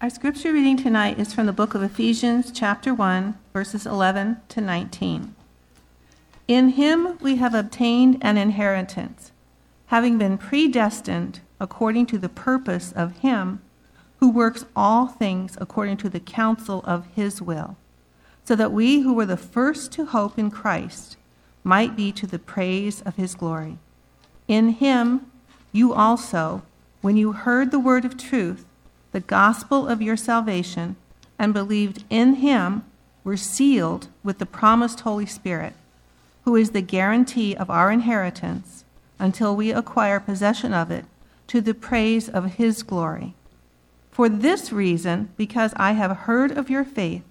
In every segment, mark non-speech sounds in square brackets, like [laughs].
Our scripture reading tonight is from the book of Ephesians, chapter 1, verses 11 to 19. In him we have obtained an inheritance, having been predestined according to the purpose of him who works all things according to the counsel of his will, so that we who were the first to hope in Christ might be to the praise of his glory. In him you also, when you heard the word of truth, the gospel of your salvation, and believed in him, were sealed with the promised Holy Spirit, who is the guarantee of our inheritance until we acquire possession of it to the praise of his glory. For this reason, because I have heard of your faith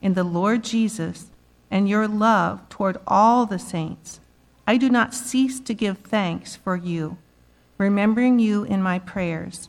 in the Lord Jesus and your love toward all the saints, I do not cease to give thanks for you, remembering you in my prayers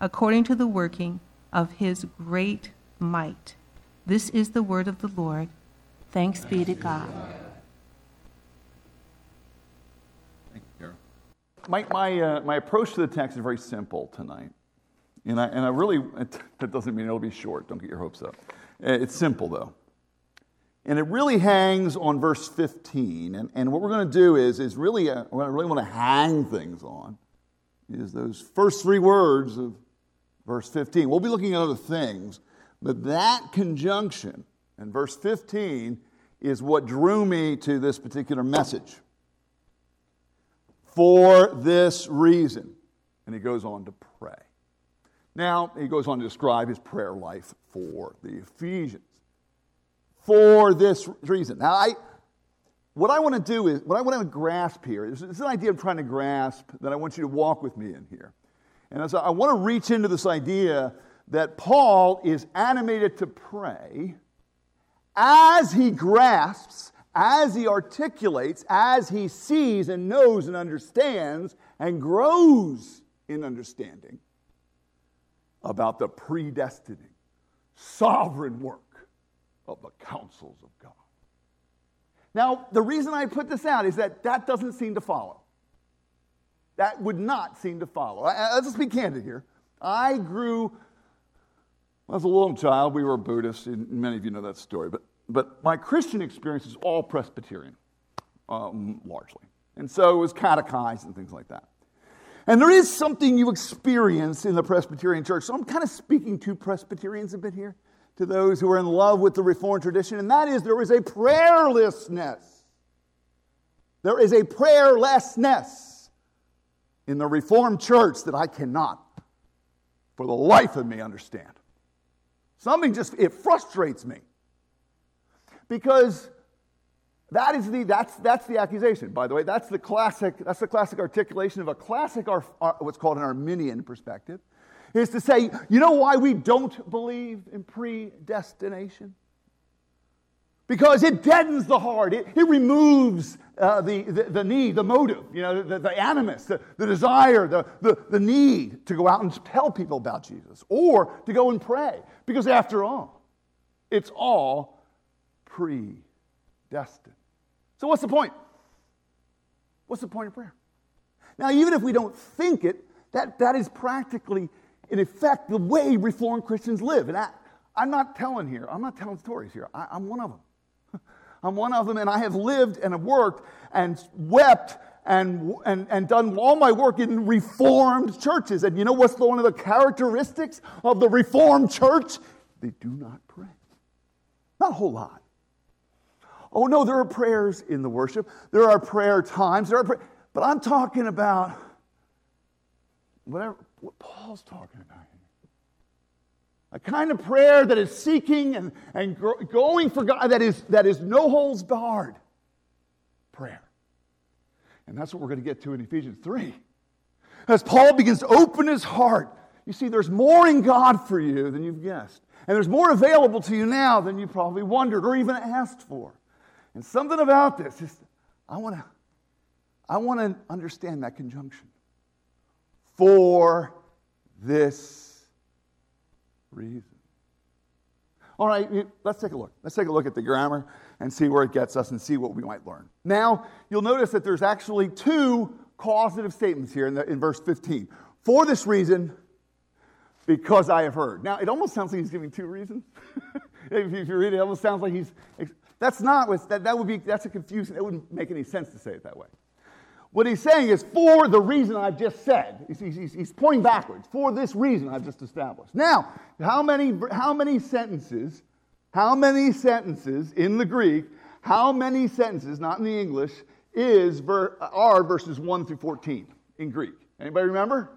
According to the working of his great might. This is the word of the Lord. Thanks be to God. Thank you, Carol. My, my, uh, my approach to the text is very simple tonight. And I, and I really, that doesn't mean it'll be short. Don't get your hopes up. Uh, it's simple, though. And it really hangs on verse 15. And, and what we're going to do is, is really, uh, what I really want to hang things on is those first three words of verse 15. We'll be looking at other things, but that conjunction in verse 15 is what drew me to this particular message. For this reason. And he goes on to pray. Now, he goes on to describe his prayer life for the Ephesians. For this reason. Now, I, what I want to do is, what I want to grasp here is, is an idea I'm trying to grasp that I want you to walk with me in here. And I want to reach into this idea that Paul is animated to pray as he grasps, as he articulates, as he sees and knows and understands and grows in understanding about the predestining, sovereign work of the counsels of God. Now, the reason I put this out is that that doesn't seem to follow. That would not seem to follow. Let's just be candid here. I grew, as a little child, we were Buddhists, and many of you know that story, but, but my Christian experience is all Presbyterian, um, largely. And so it was catechized and things like that. And there is something you experience in the Presbyterian church. So I'm kind of speaking to Presbyterians a bit here, to those who are in love with the Reformed tradition, and that is there is a prayerlessness. There is a prayerlessness in the Reformed church that I cannot, for the life of me, understand. Something just, it frustrates me. Because that is the, that's, that's the accusation, by the way. That's the classic, that's the classic articulation of a classic, what's called an Arminian perspective, is to say, you know why we don't believe in predestination? Because it deadens the heart. It, it removes uh, the, the, the, need, the motive, you know, the, the animus, the, the desire, the, the, the need to go out and tell people about Jesus or to go and pray. Because after all, it's all predestined. So, what's the point? What's the point of prayer? Now, even if we don't think it, that, that is practically, in effect, the way Reformed Christians live. And I, I'm not telling here, I'm not telling stories here. I, I'm one of them. I'm one of them, and I have lived and have worked and wept and, and, and done all my work in Reformed churches. And you know what's the, one of the characteristics of the Reformed church? They do not pray. Not a whole lot. Oh, no, there are prayers in the worship, there are prayer times, there are but I'm talking about whatever what Paul's talking about a kind of prayer that is seeking and, and going for God, that is, that is no holds barred prayer. And that's what we're going to get to in Ephesians 3. As Paul begins to open his heart, You see, there's more in God for you than you've guessed. And there's more available to you now than you probably wondered or even asked for. And something about this is I want to I want to understand that conjunction. For this reason. All right, let's take a look. Let's take a look at the grammar and see where it gets us and see what we might learn. Now, you'll notice that there's actually two causative statements here in, the, in verse 15. For this reason, because I have heard. Now, it almost sounds like he's giving two reasons. [laughs] if you read it, it almost sounds like he's. That's not that, that would be, that's a confusion. It wouldn't make any sense to say it that way. What he's saying is, for the reason I've just said, he's, he's, he's, pointing backwards, for this reason I've just established. Now, how many, how many sentences, how many sentences in the Greek, how many sentences, not in the English, is ver, are verses 1 through 14 in Greek? Anybody remember?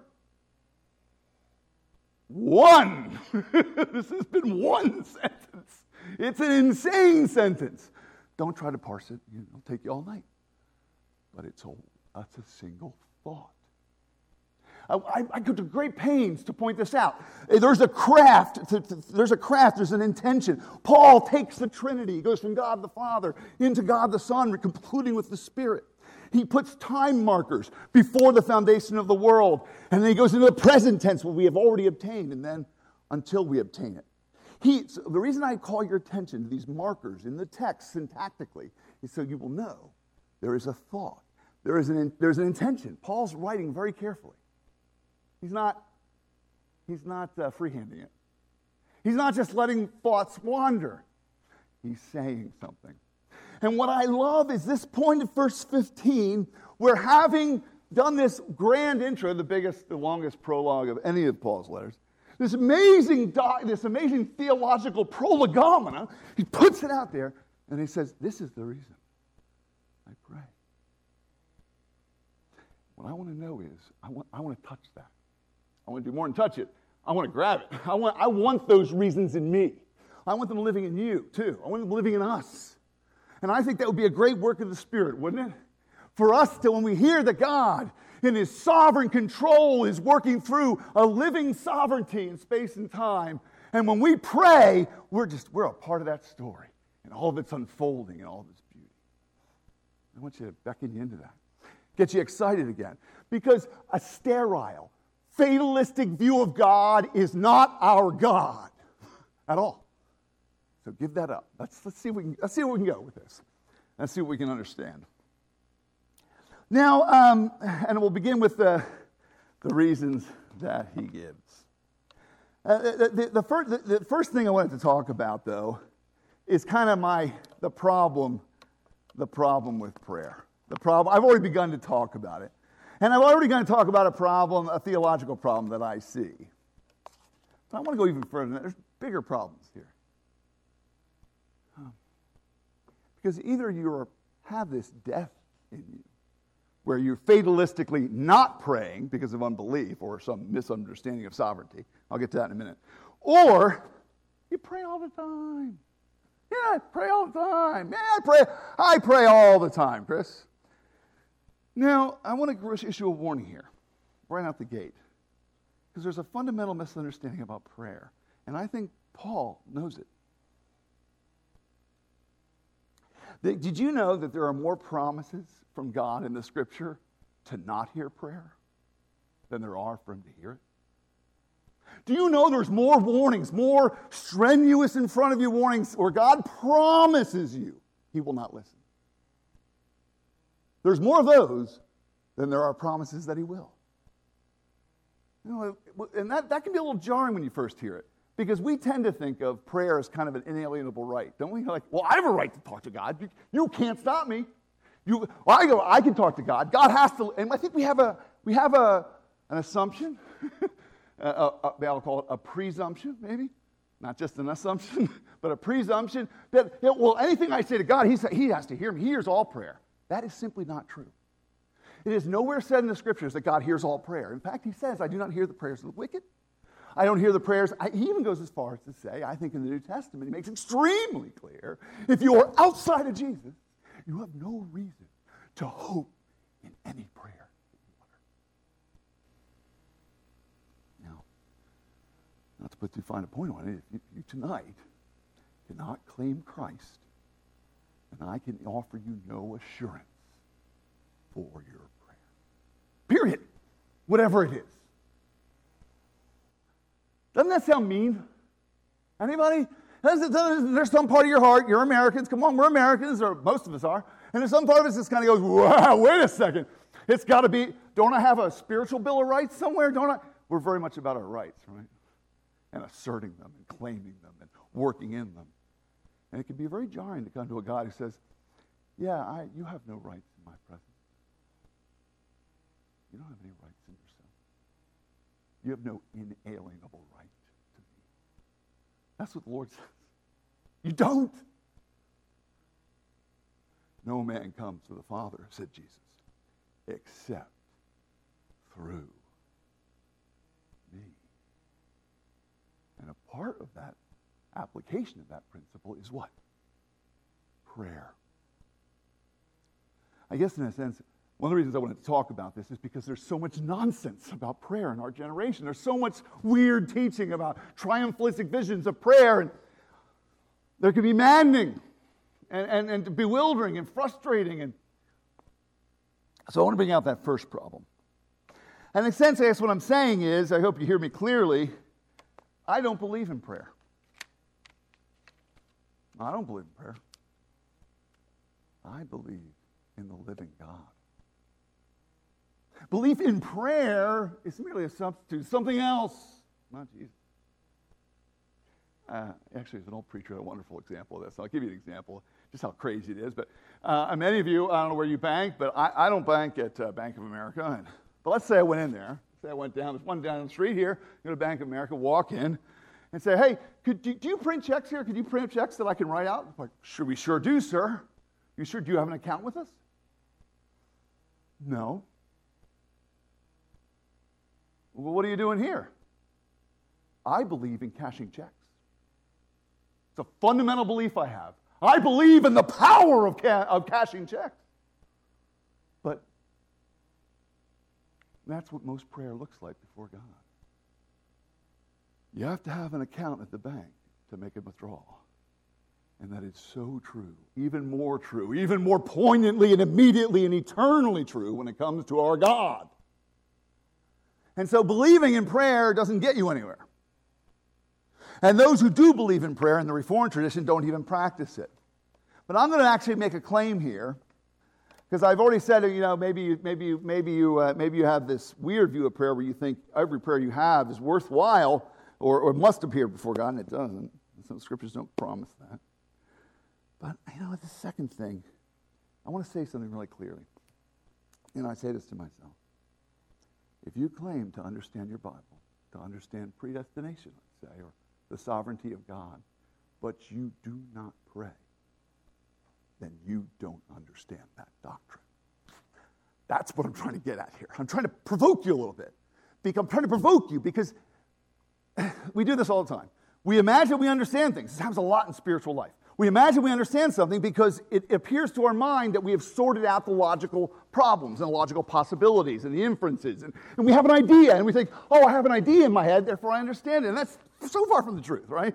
One. [laughs] this has been one sentence. It's an insane sentence. Don't try to parse it, it'll take you all night. But it's old. That's a single thought. I, I, go to great pains to point this out. There's a craft, there's a craft, there's an intention. Paul takes the Trinity, he goes from God the Father into God the Son, concluding with the Spirit. He puts time markers before the foundation of the world, and then he goes into the present tense, what we have already obtained, and then until we obtain it. He, so the reason I call your attention to these markers in the text syntactically is so you will know there is a thought there is an, there's an intention. Paul's writing very carefully. He's not, he's not uh, freehanding it. He's not just letting thoughts wander. He's saying something. And what I love is this point of verse 15, where having done this grand intro, the biggest, the longest prologue of any of Paul's letters, this amazing, this amazing theological prolegomena, he puts it out there and he says, This is the reason I pray. What I want to know is, I want, I want to touch that. I want to do more than touch it. I want to grab it. I want, I want those reasons in me. I want them living in you, too. I want them living in us. And I think that would be a great work of the Spirit, wouldn't it? For us to, when we hear that God, in His sovereign control, is working through a living sovereignty in space and time. And when we pray, we're just, we're a part of that story and all of its unfolding and all of its beauty. I want you to beckon you into that gets you excited again. Because a sterile, fatalistic view of God is not our God [laughs] at all. So give that up. Let's, let's, see, if we can, let's see where we can go with this. Let's see what we can understand. Now, um, and we'll begin with the, the reasons that he gives. Uh, the, the, the, first, the, the first thing I wanted to talk about, though, is kind of my the problem, the problem with prayer the problem. I've already begun to talk about it. And I've already begun to talk about a problem, a theological problem that I see. But I want to go even further. There's bigger problems here. Because either you have this death in you, where you're fatalistically not praying because of unbelief or some misunderstanding of sovereignty. I'll get to that in a minute. Or you pray all the time. Yeah, I pray all the time. Yeah, I pray. I pray all the time, Chris. Now, I want to issue a warning here, right out the gate, because there's a fundamental misunderstanding about prayer, and I think Paul knows it. Did you know that there are more promises from God in the scripture to not hear prayer than there are for him to hear it? Do you know there's more warnings, more strenuous in front of you warnings where God promises you he will not listen? There's more of those than there are promises that he will. You know, and that, that can be a little jarring when you first hear it because we tend to think of prayer as kind of an inalienable right, don't we? Like, well, I have a right to talk to God. You, you can't stop me. You, well, I go, I can talk to God. God has to, and I think we have a we have a an assumption. [laughs] a, a, I'll call it a presumption, maybe, not just an assumption, [laughs] but a presumption that well, anything I say to God, he he has to hear me. He hears all prayer. That is simply not true. It is nowhere said in the scriptures that God hears all prayer. In fact, he says, I do not hear the prayers of the wicked. I don't hear the prayers. I, he even goes as far as to say, I think in the New Testament, he makes extremely clear if you are outside of Jesus, you have no reason to hope in any prayer. Now, Not to put too fine a point on it, if you tonight cannot claim Christ, and I can offer you no assurance for your prayer. Period. Whatever it is. Doesn't that sound mean? Anybody? There's some part of your heart, you're Americans, come on, we're Americans, or most of us are, and there's some part of us that kind of goes, wow, wait a second. It's got to be, don't I have a spiritual bill of rights somewhere? Don't I? We're very much about our rights, right? And asserting them and claiming them and working in them. And it can be very jarring to come to a God who says, yeah, I, you have no rights in my presence. You don't have any rights in yourself. You have no inalienable right to me. That's what the Lord says. You don't. No man comes to the Father, said Jesus, except through me. And a part of that application of that principle is what? Prayer. I guess, in a sense, one of the reasons I wanted to talk about this is because there's so much nonsense about prayer in our generation. There's so much weird teaching about triumphalistic visions of prayer, and there can be maddening and, and, and bewildering and frustrating. And so I want to bring out that first problem. And in a sense, I guess what I'm saying is, I hope you hear me clearly, I don't believe in prayer. I don't believe in prayer. I believe in the living God. Belief in prayer is merely a substitute, something else, not Jesus. Uh, actually, there's an old preacher, a wonderful example of this. I'll give you an example, just how crazy it is. But uh, many of you, I don't know where you bank, but I, I don't bank at uh, Bank of America. And, but let's say I went in there. Say I went down, there's one down the street here, go to Bank of America, walk in, and say, hey, could, do, do you print checks here? Could you print checks that I can write out? I'm like, sure, we sure do, sir. You sure? Do you have an account with us? No. Well, what are you doing here? I believe in cashing checks. It's a fundamental belief I have. I believe in the power of, ca- of cashing checks. But that's what most prayer looks like before God. You have to have an account at the bank to make a withdrawal. And that is so true, even more true, even more poignantly and immediately and eternally true when it comes to our God. And so believing in prayer doesn't get you anywhere. And those who do believe in prayer in the Reformed tradition don't even practice it. But I'm going to actually make a claim here because I've already said, you know, maybe you, maybe you, maybe you, uh, maybe you have this weird view of prayer where you think every prayer you have is worthwhile or, or must appear before God, and it doesn't. Some scriptures don't promise that. But you know, the second thing, I want to say something really clearly. And I say this to myself. If you claim to understand your Bible, to understand predestination, let's say, or the sovereignty of God, but you do not pray, then you don't understand that doctrine. That's what I'm trying to get at here. I'm trying to provoke you a little bit. I'm trying to provoke you because we do this all the time. We imagine we understand things. This happens a lot in spiritual life. We imagine we understand something because it appears to our mind that we have sorted out the logical problems and the logical possibilities and the inferences. And, and we have an idea, and we think, oh, I have an idea in my head, therefore I understand it. And that's so far from the truth, right?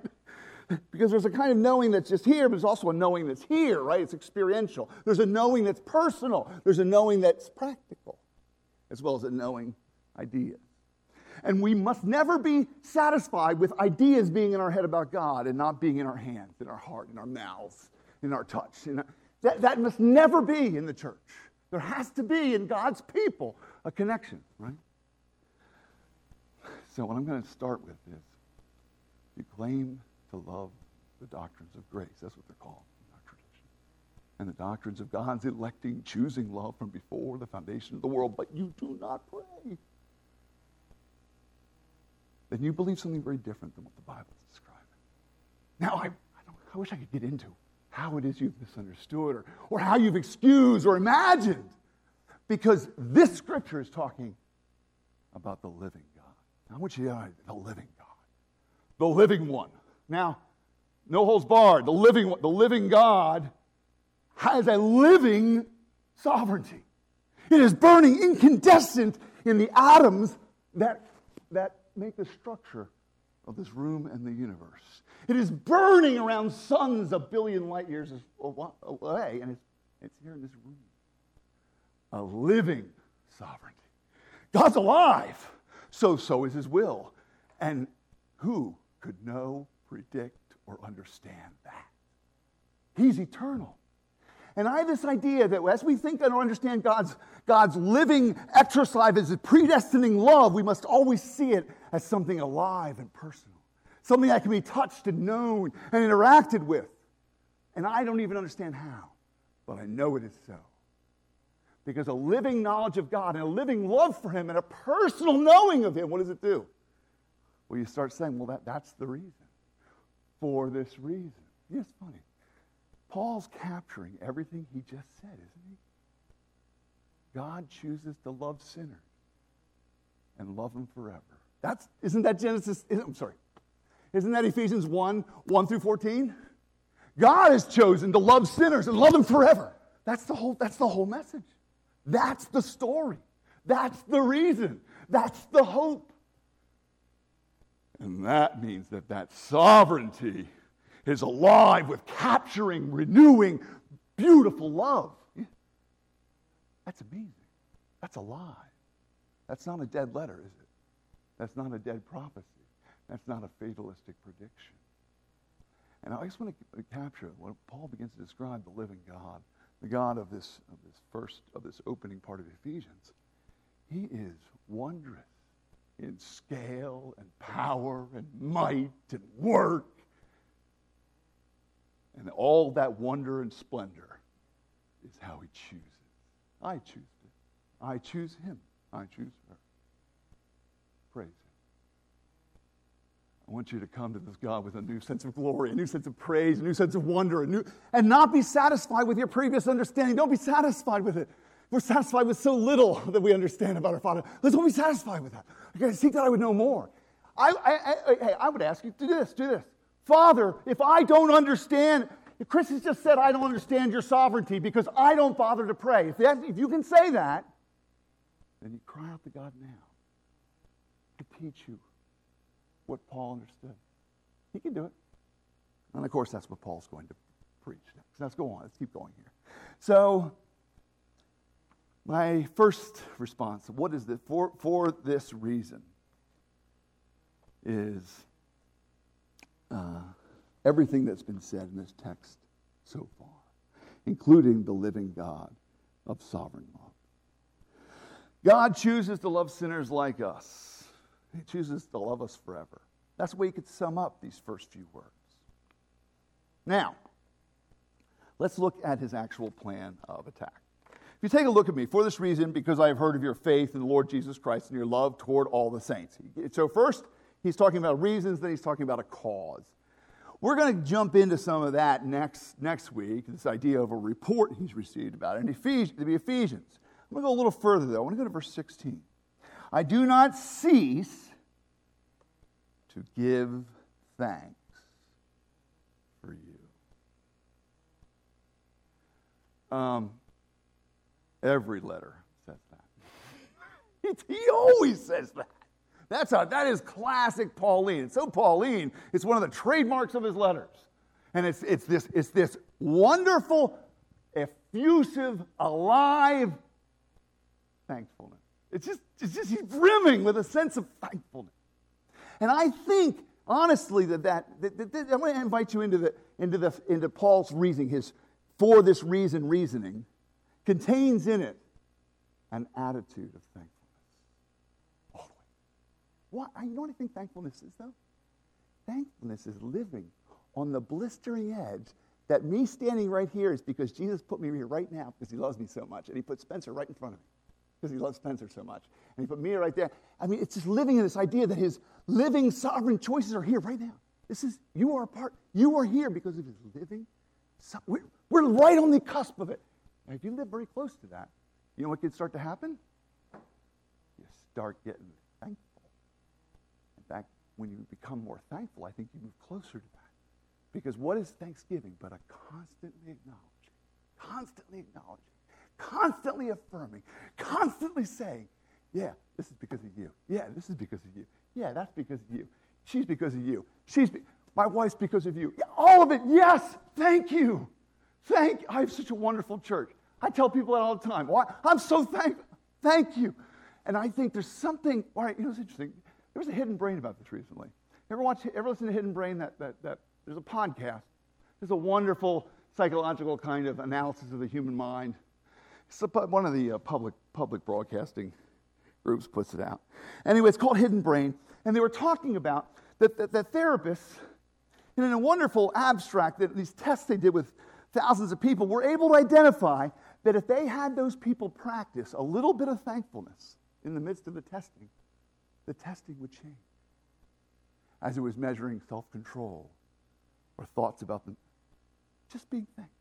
[laughs] because there's a kind of knowing that's just here, but there's also a knowing that's here, right? It's experiential. There's a knowing that's personal, there's a knowing that's practical, as well as a knowing idea. And we must never be satisfied with ideas being in our head about God and not being in our hands, in our heart, in our mouths, in our touch. In our, that, that must never be in the church. There has to be in God's people a connection, right? So, what I'm going to start with is you claim to love the doctrines of grace. That's what they're called in our tradition. And the doctrines of God's electing, choosing love from before the foundation of the world, but you do not pray then you believe something very different than what the Bible is describing. Now, I, I, I wish I could get into how it is you've misunderstood or, or how you've excused or imagined, because this scripture is talking about the living God. I want you to know the living God, the living one. Now, no holds barred. The living, the living God has a living sovereignty. It is burning incandescent in the atoms that, that make the structure of this room and the universe. It is burning around suns a billion light years away, and it's, it's here in this room. A living sovereignty. God's alive, so so is his will. And who could know, predict, or understand that? He's eternal. And I have this idea that as we think and understand God's, God's living exercise as a predestining love, we must always see it as something alive and personal, something that can be touched and known and interacted with. And I don't even understand how, but I know it is so. Because a living knowledge of God and a living love for Him and a personal knowing of Him, what does it do? Well, you start saying, well, that, that's the reason. For this reason. It's funny. Paul's capturing everything he just said, isn't he? God chooses to love sinners and love them forever. That's, isn't that Genesis? I'm sorry. Isn't that Ephesians 1 1 through 14? God has chosen to love sinners and love them forever. That's the whole, that's the whole message. That's the story. That's the reason. That's the hope. And that means that that sovereignty is alive with capturing, renewing, beautiful love. That's amazing. That's alive. That's not a dead letter, is it? That's not a dead prophecy. That's not a fatalistic prediction. And I just want to capture when Paul begins to describe the living God, the God of this, of this first, of this opening part of Ephesians. He is wondrous in scale and power and might and work and all that wonder and splendor is how he chooses. I choose it. I choose him. I choose her. Praise him. I want you to come to this God with a new sense of glory, a new sense of praise, a new sense of wonder, a new, and not be satisfied with your previous understanding. Don't be satisfied with it. We're satisfied with so little that we understand about our Father. Let's don't be satisfied with that. Okay, seek that I would know more. I, I, I, hey, I would ask you, to do this, do this. Father, if I don't understand, Chris has just said, I don't understand your sovereignty because I don't bother to pray, if, that, if you can say that, then you cry out to God now to teach you what Paul understood. He can do it. And of course, that's what Paul's going to preach next. Let's go on. Let's keep going here. So, my first response, what is this? For, for this reason, is uh, everything that's been said in this text so far, including the living God of sovereign love. God chooses to love sinners like us. He chooses to love us forever. That's the way you could sum up these first few words. Now, let's look at his actual plan of attack. If you take a look at me, for this reason, because I have heard of your faith in the Lord Jesus Christ and your love toward all the saints. So, first, he's talking about reasons, then he's talking about a cause. We're going to jump into some of that next, next week, this idea of a report he's received about it in Ephesians, the Ephesians. I'm going to go a little further, though. I want to go to verse 16. I do not cease to give thanks for you. Um, every letter says that. [laughs] he always says that. That's a, that is classic Pauline. It's so Pauline, it's one of the trademarks of his letters. And it's, it's, this, it's this wonderful, effusive, alive thankfulness. It's just, it's just he's brimming with a sense of thankfulness. And I think, honestly, that, that, that, that, that I want to invite you into, the, into, the, into Paul's reasoning, his for this reason reasoning, contains in it an attitude of thankfulness. What, you know what I think thankfulness is, though? Thankfulness is living on the blistering edge that me standing right here is because Jesus put me here right now because he loves me so much. And he put Spencer right in front of me because he loves Spencer so much. And he put me right there. I mean, it's just living in this idea that his living sovereign choices are here right now. This is, you are a part, you are here because of his living. So, we're, we're right on the cusp of it. And if you live very close to that, you know what could start to happen? You start getting thankful. In fact, when you become more thankful, I think you move closer to that. Because what is thanksgiving but a constantly acknowledging, constantly acknowledging, constantly affirming, constantly saying, yeah, this is because of you. Yeah, this is because of you. Yeah, that's because of you. She's because of you. She's be- my wife's because of you. Yeah, all of it, yes. Thank you. Thank I have such a wonderful church. I tell people that all the time. Why? I'm so thankful. Thank you. And I think there's something, all right, you know, it's interesting. There was a hidden brain about this recently. Ever watch, ever listen to Hidden Brain? That, that, that, there's a podcast. There's a wonderful psychological kind of analysis of the human mind. So one of the uh, public, public broadcasting groups puts it out. Anyway, it's called Hidden Brain. And they were talking about that, that, that therapists, in a wonderful abstract, that these tests they did with thousands of people, were able to identify that if they had those people practice a little bit of thankfulness in the midst of the testing, the testing would change. As it was measuring self control or thoughts about them, just being thankful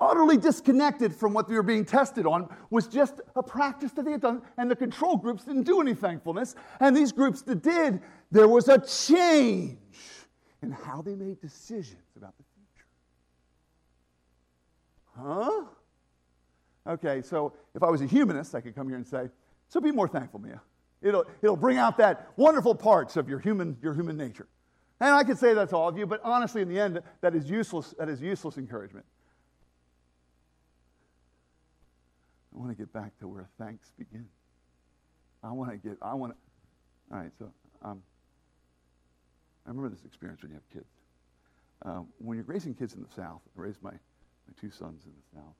utterly disconnected from what they were being tested on was just a practice that they had done and the control groups didn't do any thankfulness. And these groups that did there was a change in how they made decisions about the future. Huh? Okay so if i was a humanist i could come here and say so be more thankful mia. It'll, it'll bring out that wonderful parts of your human, your human nature. And i could say that to all of you but honestly in the end that is useless that is useless encouragement I want to get back to where thanks begin. I want to get, I want to, all right, so um, I remember this experience when you have kids. Um, when you're raising kids in the South, I raised my, my two sons in the South,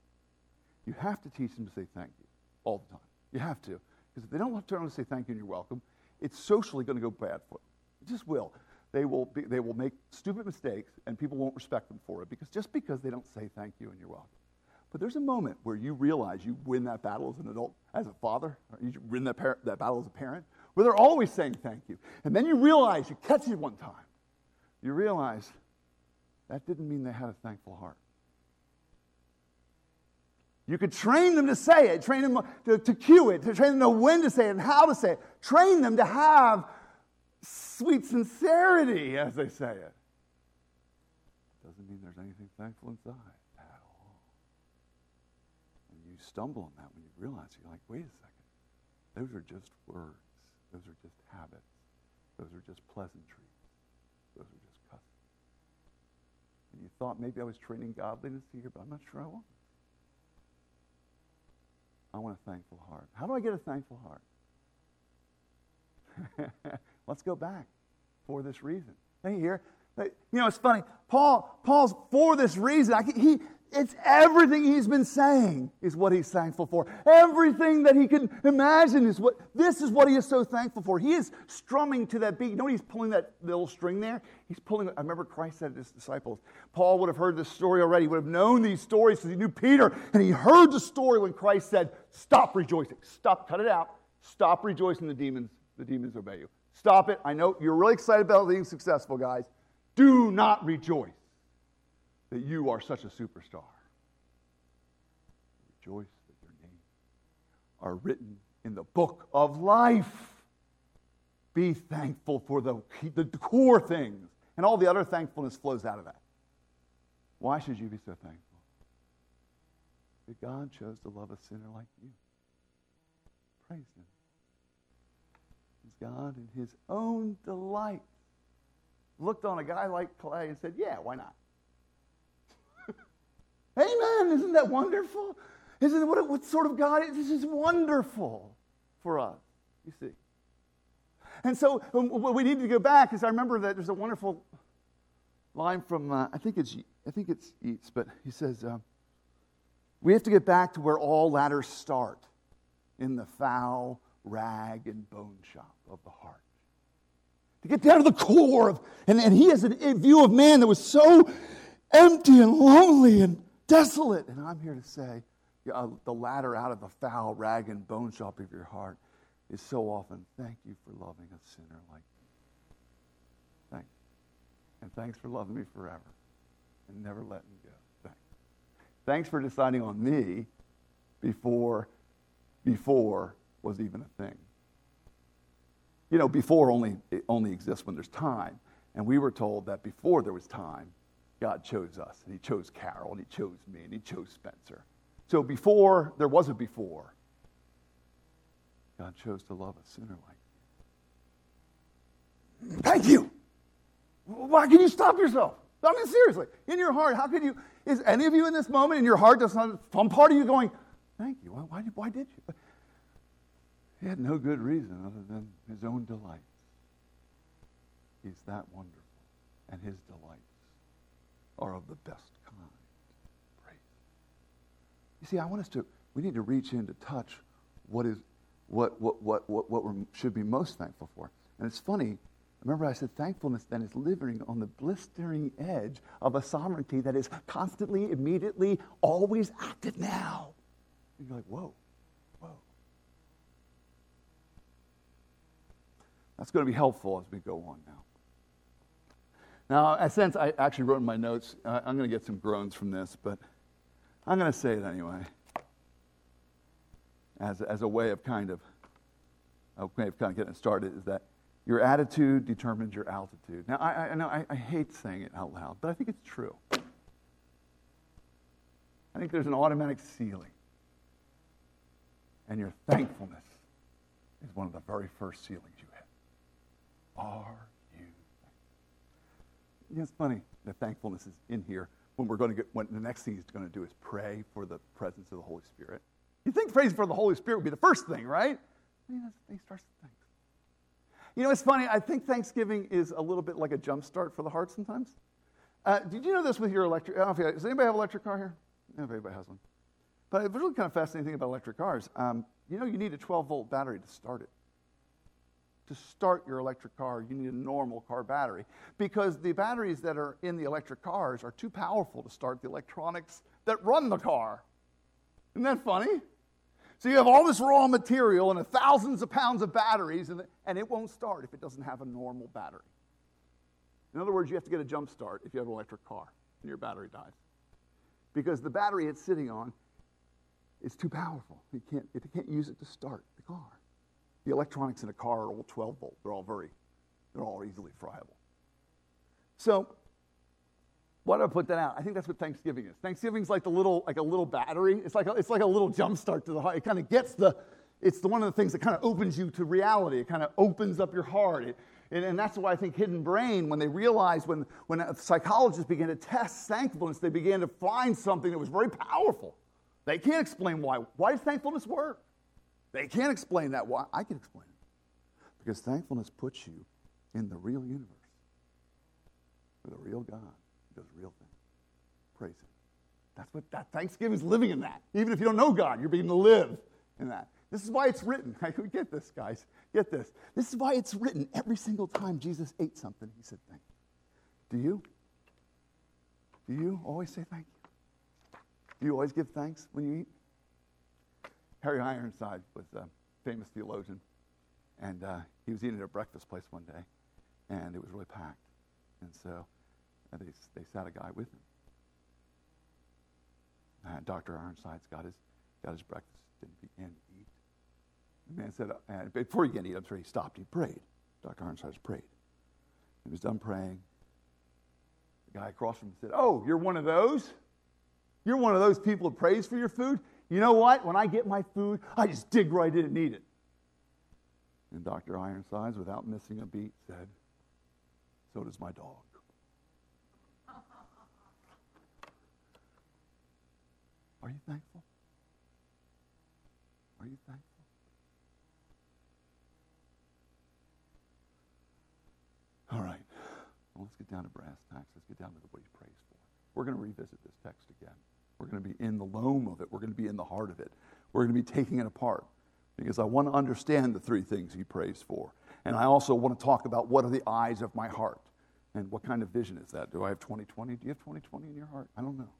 you have to teach them to say thank you all the time. You have to. Because if they don't turn to say thank you and you're welcome, it's socially going to go bad for them. It just will. They will, be, they will make stupid mistakes and people won't respect them for it because just because they don't say thank you and you're welcome. But there's a moment where you realize you win that battle as an adult, as a father, you win that, par- that battle as a parent, where they're always saying thank you. And then you realize, you catch it one time, you realize that didn't mean they had a thankful heart. You could train them to say it, train them to, to cue it, to train them to know when to say it and how to say it, train them to have sweet sincerity as they say it. Doesn't mean there's anything thankful inside stumble on that when you realize you're like, wait a second. Those are just words. Those are just habits. Those are just pleasantries. Those are just customs. And you thought maybe I was training godliness here, but I'm not sure I was. I want a thankful heart. How do I get a thankful heart? [laughs] Let's go back for this reason. Hey, here, you know, it's funny. Paul, Paul's for this reason. I, he, it's everything he's been saying is what he's thankful for. Everything that he can imagine is what, this is what he is so thankful for. He is strumming to that beat. You know he's pulling that little string there? He's pulling, I remember Christ said to his disciples, Paul would have heard this story already, he would have known these stories because he knew Peter, and he heard the story when Christ said, stop rejoicing. Stop, cut it out. Stop rejoicing the demons. The demons obey you. Stop it. I know you're really excited about being successful, guys. Do not rejoice that you are such a superstar. Rejoice that your names are written in the book of life. Be thankful for the, the core things, and all the other thankfulness flows out of that. Why should you be so thankful? That God chose to love a sinner like you. Praise Him. Because God, in His own delight, looked on a guy like Clay and said, Yeah, why not? Isn't that wonderful? Isn't what, what sort of God is? This is wonderful for us, you see. And so um, what we need to go back is I remember that there's a wonderful line from, uh, I think it's, I think it's Yeats, but he says, uh, we have to get back to where all ladders start in the foul rag and bone shop of the heart. To get down to the core of, and, and he has a view of man that was so empty and lonely and desolate. And I'm here to say, uh, the ladder out of the foul rag and bone shop of your heart is so often, thank you for loving a sinner like me. Thanks. And thanks for loving me forever and never letting go. Thanks. Thanks for deciding on me before, before was even a thing. You know, before only, only exists when there's time. And we were told that before there was time, God chose us, and He chose Carol, and He chose me, and He chose Spencer. So before there was a before, God chose to love a sinner like Thank you. Why can you stop yourself? I mean, seriously, in your heart, how could you? Is any of you in this moment in your heart, does not, some part of you going, Thank you. Why, why, why did you? He had no good reason other than his own delights. He's that wonderful, and his delights are of the best kind. Praise. You see, I want us to, we need to reach in to touch what is, what, what, what, what, what we should be most thankful for. And it's funny, remember I said thankfulness then is living on the blistering edge of a sovereignty that is constantly, immediately, always active now. And you're like, whoa, whoa. That's going to be helpful as we go on now. Now, I sense I actually wrote in my notes, uh, I'm going to get some groans from this, but I'm going to say it anyway as, as a way of kind of, a way of kind of getting started is that your attitude determines your altitude. Now, I, I know I, I hate saying it out loud, but I think it's true. I think there's an automatic ceiling. And your thankfulness is one of the very first ceilings you hit. Are it's funny that thankfulness is in here when we're going to get, when the next thing he's going to do is pray for the presence of the Holy Spirit. You think praise for the Holy Spirit would be the first thing, right? I mean, he starts with thanks. You know, it's funny. I think Thanksgiving is a little bit like a jump start for the heart sometimes. Uh, did you know this with your electric? I don't know if you, does anybody have an electric car here? No, everybody has one. But it's really kind of fascinating thing about electric cars. Um, you know, you need a 12 volt battery to start it to start your electric car, you need a normal car battery because the batteries that are in the electric cars are too powerful to start the electronics that run the car. Isn't that funny? So you have all this raw material and thousands of pounds of batteries, and, and it won't start if it doesn't have a normal battery. In other words, you have to get a jump start if you have an electric car and your battery dies. Because the battery it's sitting on is too powerful. You can't, it can't use it to start the car. The electronics in a car are all 12 volt. They're all very, they're all easily friable. So, why do I put that out? I think that's what Thanksgiving is. Thanksgiving's like the little, like a little battery. It's like a, it's like a little jump start to the heart. It kind of gets the, it's the one of the things that kind of opens you to reality. It kind of opens up your heart. It, and, and, that's why I think Hidden Brain, when they realized, when, when psychologists began to test thankfulness, they began to find something that was very powerful. They can't explain why. Why does thankfulness work? They can't explain that. Why? I can explain it. Because thankfulness puts you in the real universe with a real God who does real things. Praise Him. That's what that Thanksgiving is living in that. Even if you don't know God, you're beginning to live in that. This is why it's written. [laughs] Get this, guys. Get this. This is why it's written every single time Jesus ate something, he said thank you. Do you? Do you always say thank you? Do you always give thanks when you eat? Harry Ironside was a famous theologian, and uh, he was eating at a breakfast place one day, and it was really packed. And so uh, they, they sat a guy with him. And Dr. Ironside's got his, got his breakfast and began to eat. The man said, uh, before he began to eat, I'm sorry, he stopped. He prayed. Dr. Ironside prayed. He was done praying. The guy across from him said, Oh, you're one of those? You're one of those people who prays for your food? You know what? When I get my food, I just dig right in and eat it. And Dr. Ironsides, without missing a beat, said, So does my dog. [laughs] Are you thankful? Are you thankful? All right. Well, let's get down to brass tacks. Let's get down to what he prays for. We're going to revisit this text again. We're going to be in the loam of it. We're going to be in the heart of it. We're going to be taking it apart because I want to understand the three things he prays for. And I also want to talk about what are the eyes of my heart and what kind of vision is that? Do I have 2020? Do you have 2020 in your heart? I don't know.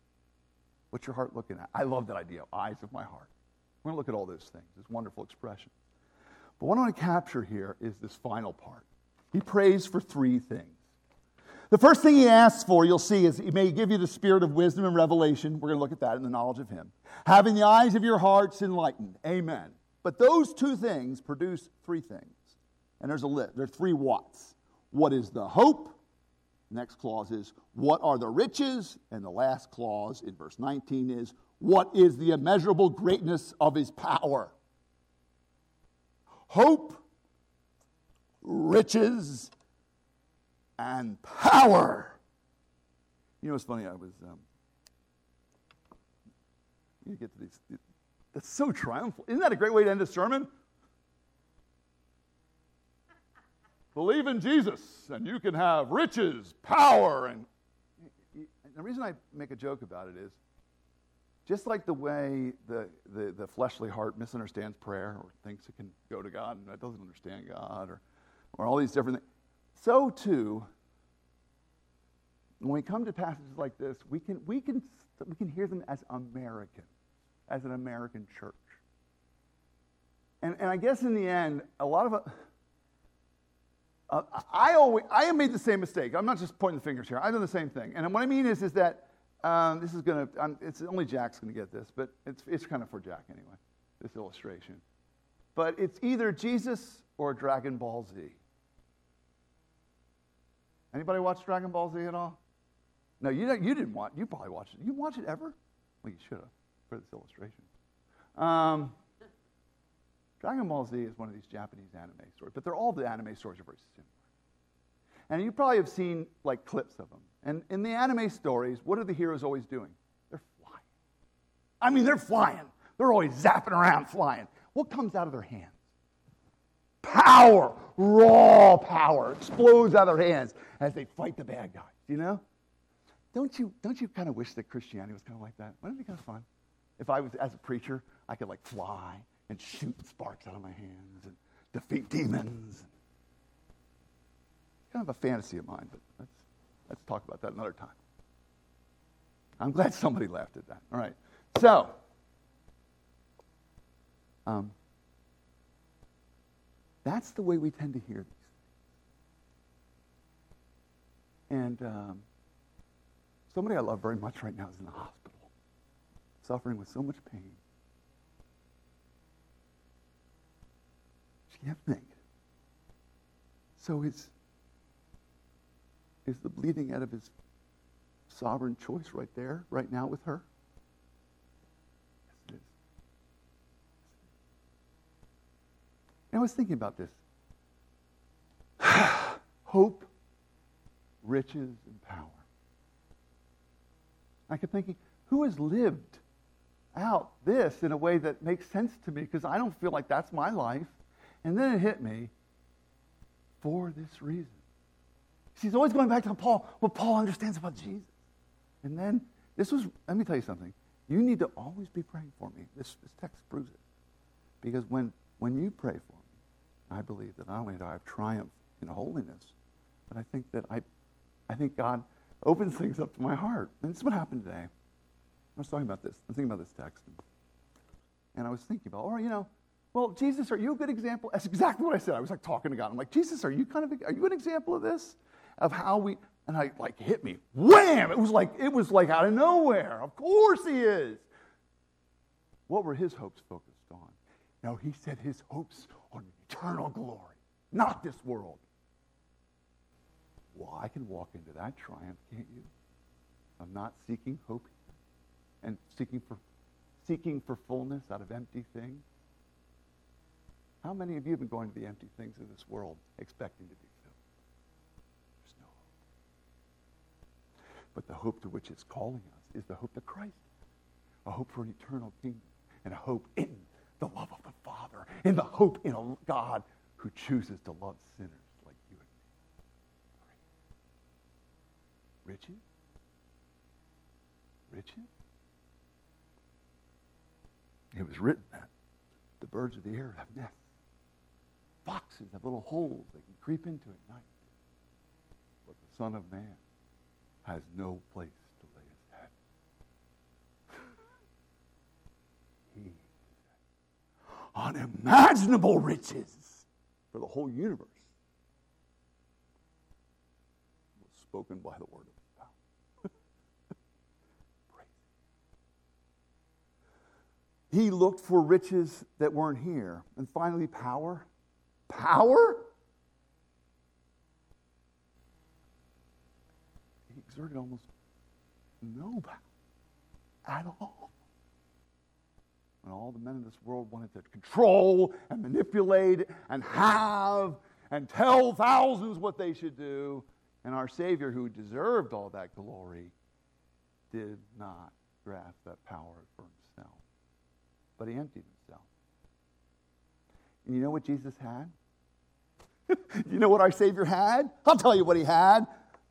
What's your heart looking at? I love that idea, eyes of my heart. We're going to look at all those things, this wonderful expression. But what I want to capture here is this final part. He prays for three things. The first thing he asks for, you'll see, is he may give you the spirit of wisdom and revelation. We're going to look at that in the knowledge of him. Having the eyes of your hearts enlightened. Amen. But those two things produce three things. And there's a list. There are three whats. What is the hope? Next clause is, what are the riches? And the last clause in verse 19 is, what is the immeasurable greatness of his power? Hope, riches, and power. You know what's funny? I was, um, you get to these, that's so triumphal. Isn't that a great way to end a sermon? Believe in Jesus, and you can have riches, power, and the reason I make a joke about it is just like the way the, the, the, fleshly heart misunderstands prayer or thinks it can go to God and doesn't understand God or, or all these different things, so too, when we come to passages like this, we can, we can, we can hear them as American, as an American church. And, and I guess in the end, a lot of uh, I always, I have made the same mistake. I'm not just pointing the fingers here. I've done the same thing. And what I mean is, is that um, this is going to, it's only Jack's going to get this, but it's, it's kind of for Jack anyway, this illustration. But it's either Jesus or Dragon Ball Z. Anybody watch Dragon Ball Z at all? No, you, you didn't watch, you probably watched it. You watch it ever? Well, you should have for this illustration. Um, Dragon Ball Z is one of these Japanese anime stories, but they're all the anime stories are very similar. And you probably have seen like clips of them. And in the anime stories, what are the heroes always doing? They're flying. I mean, they're flying. They're always zapping around flying. What comes out of their hands? Power, raw power explodes out of their hands as they fight the bad guys, you know? Don't you, don't you kind of wish that Christianity was kind of like that? Wouldn't it be kind of fun? If I was, as a preacher, I could like fly and shoot sparks out of my hands and defeat demons. Kind of a fantasy of mine, but let's, let's talk about that another time. I'm glad somebody laughed at that. All right. So, um, that's the way we tend to hear these things. And um, somebody I love very much right now is in the hospital, suffering with so much pain. She can't think. So is, is the bleeding out of his sovereign choice right there, right now with her? Yes, it is. And I was thinking about this. [sighs] Hope, riches, and power. I kept thinking, who has lived out this in a way that makes sense to me? Because I don't feel like that's my life. And then it hit me for this reason. He's always going back to Paul, what Paul understands about Jesus. And then this was, let me tell you something. You need to always be praying for me. This, this text proves it. Because when, when you pray for I believe that not only do I have triumph in holiness, but I think that I, I think God opens things up to my heart. And this is what happened today. I was talking about this. I was thinking about this text. And I was thinking about, or, you know, well, Jesus, are you a good example? That's exactly what I said. I was like talking to God. I'm like, Jesus, are you kind of, are you an example of this? Of how we, and I like hit me. Wham! It was like, it was like out of nowhere. Of course he is. What were his hopes focused on? No, he said his hopes eternal glory, not this world. Well, I can walk into that triumph, can't you? I'm not seeking hope and seeking for seeking for fullness out of empty things. How many of you have been going to the empty things of this world expecting to be filled? There's no hope. But the hope to which it's calling us is the hope of Christ, a hope for an eternal kingdom, and a hope in the love of the Father, and the hope in a God who chooses to love sinners like you and me. Riches? Riches? It was written that the birds of the air have nests foxes have little holes they can creep into at night. But the Son of Man has no place to lay his head. he unimaginable riches for the whole universe was spoken by the word of God. [laughs] he looked for riches that weren't here. And finally, power power? He exerted almost no power at all. And all the men in this world wanted to control and manipulate and have and tell thousands what they should do, And our Savior, who deserved all that glory, did not grasp that power for himself, but he emptied himself. And you know what Jesus had? [laughs] you know what our Savior had? I'll tell you what he had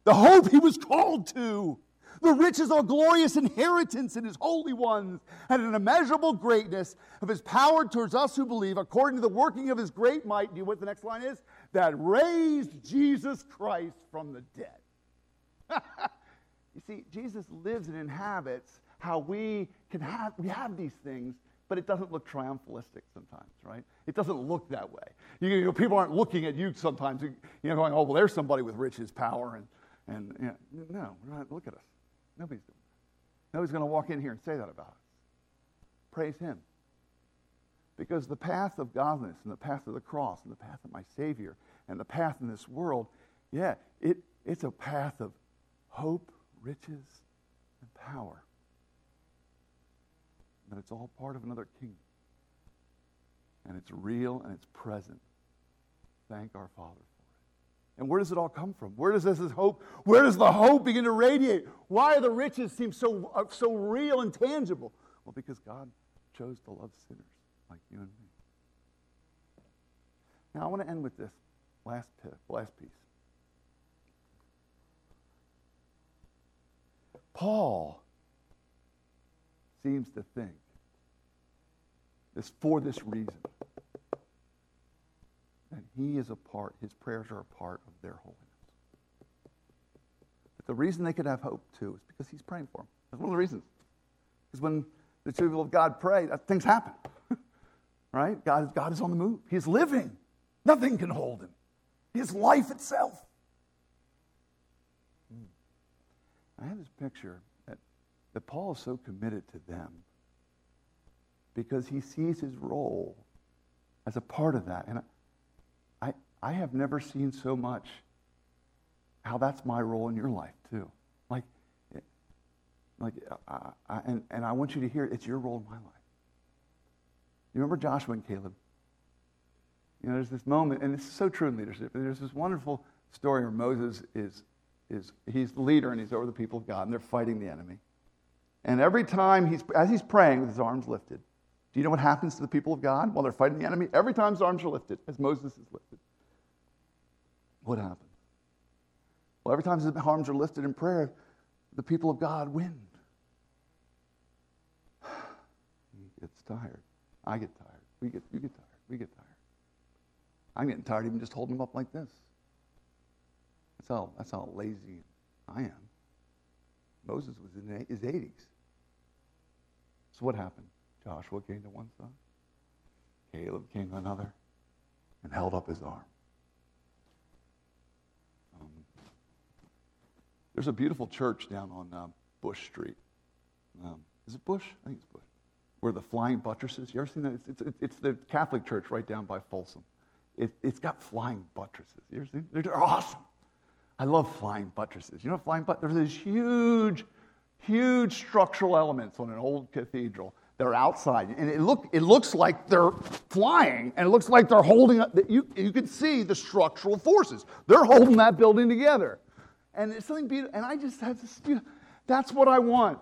the hope he was called to the riches a glorious inheritance in his holy ones, and an immeasurable greatness of his power towards us who believe, according to the working of his great might. Do you know what the next line is? That raised Jesus Christ from the dead. [laughs] you see, Jesus lives and inhabits how we can have we have these things, but it doesn't look triumphalistic sometimes, right? It doesn't look that way. You, you know, people aren't looking at you sometimes, you know, going, "Oh, well, there's somebody with riches, power, and and you know, no, look at us. Nobody's doing that. Nobody's going to walk in here and say that about us. Praise Him. Because the path of godliness and the path of the cross and the path of my Savior and the path in this world, yeah, it, it's a path of hope, riches, and power. But it's all part of another kingdom. And it's real and it's present. Thank our Father and where does it all come from? Where does this hope, where does the hope begin to radiate? Why do the riches seem so, uh, so real and tangible? Well, because God chose to love sinners like you and me. Now, I want to end with this last, last piece. Paul seems to think it's for this reason that he is a part, his prayers are a part of their holiness. But the reason they could have hope too is because he's praying for them. That's one of the reasons. Because when the people of God pray, things happen. [laughs] right? God, God is on the move. He's living. Nothing can hold him. His life itself. Hmm. I have this picture that, that Paul is so committed to them because he sees his role as a part of that. And I have never seen so much how that's my role in your life, too. Like, like I, I, and, and I want you to hear it's your role in my life. You remember Joshua and Caleb? You know, there's this moment, and it's so true in leadership. There's this wonderful story where Moses is, is he's the leader and he's over the people of God, and they're fighting the enemy. And every time he's, as he's praying with his arms lifted, do you know what happens to the people of God while they're fighting the enemy? Every time his arms are lifted, as Moses is lifted, what happened? Well, every time his arms are lifted in prayer, the people of God win. [sighs] He gets tired. I get tired. We get, you get tired. We get tired. I'm getting tired even just holding them up like this. That's how, that's how lazy I am. Moses was in his 80s. So what happened? Joshua came to one side, Caleb came to another, and held up his arm. There's a beautiful church down on uh, Bush Street. Um, is it Bush? I think it's Bush. Where the flying buttresses. You ever seen that? It's, it's, it's the Catholic church right down by Folsom. It, has got flying buttresses. You ever seen? They're, they're awesome. I love flying buttresses. You know, flying buttresses. There's these huge, huge structural elements on an old cathedral. They're outside, and it look it looks like they're flying, and it looks like they're holding. Up. You you can see the structural forces. They're holding that building together and it's something beautiful. And I just had this, know, that's what I want.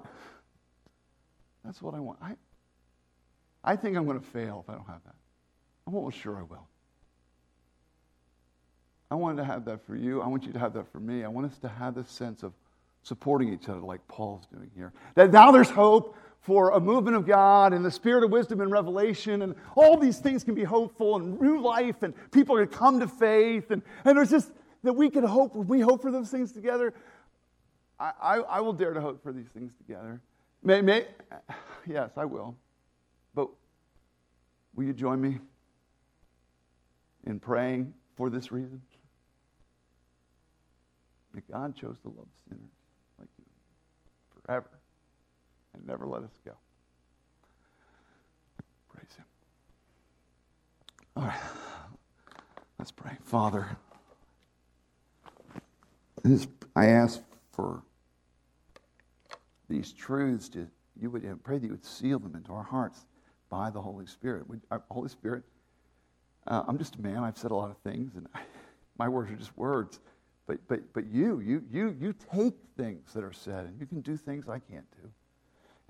That's what I want. I, I think I'm going to fail if I don't have that. I'm almost sure I will. I wanted to have that for you. I want you to have that for me. I want us to have this sense of supporting each other like Paul's doing here. That now there's hope for a movement of God and the spirit of wisdom and revelation, and all these things can be hopeful and new life, and people are going to come to faith. And, and there's just, that we can hope, we hope for those things together, I, I, I will dare to hope for these things together. May, may, [sighs] yes, I will. But will you join me in praying for this reason? That God chose to love sinners like you forever and never let us go. Praise Him. All right, let's pray. Father, I ask for these truths to you would pray that you would seal them into our hearts by the Holy Spirit. Uh, Holy Spirit, uh, I'm just a man. I've said a lot of things, and I, [laughs] my words are just words. But, but, but you, you, you, you take things that are said and you can do things I can't do.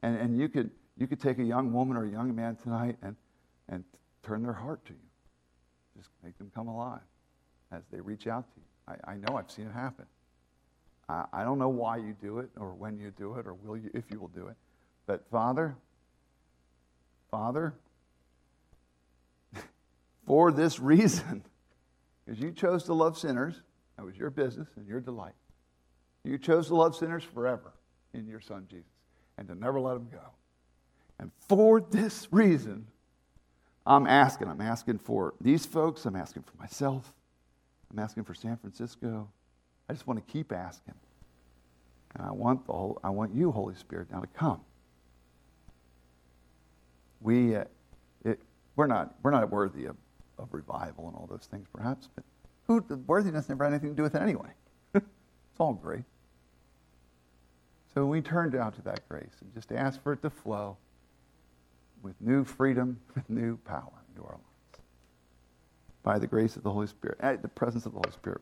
And, and you, could, you could take a young woman or a young man tonight and, and turn their heart to you. Just make them come alive as they reach out to you. I, I know I've seen it happen. I, I don't know why you do it or when you do it or will you, if you will do it. But Father, Father, [laughs] for this reason, [laughs] because you chose to love sinners, that was your business and your delight. You chose to love sinners forever in your Son Jesus and to never let them go. And for this reason, I'm asking. I'm asking for these folks. I'm asking for myself. I'm asking for San Francisco. I just want to keep asking. And I want, the whole, I want you, Holy Spirit, now to come. We, uh, it, we're, not, we're not worthy of, of revival and all those things, perhaps, but who, worthiness never had anything to do with it anyway. [laughs] it's all great. So we turn down to that grace and just ask for it to flow with new freedom, [laughs] with new power into our lives. By the grace of the Holy Spirit, the presence of the Holy Spirit.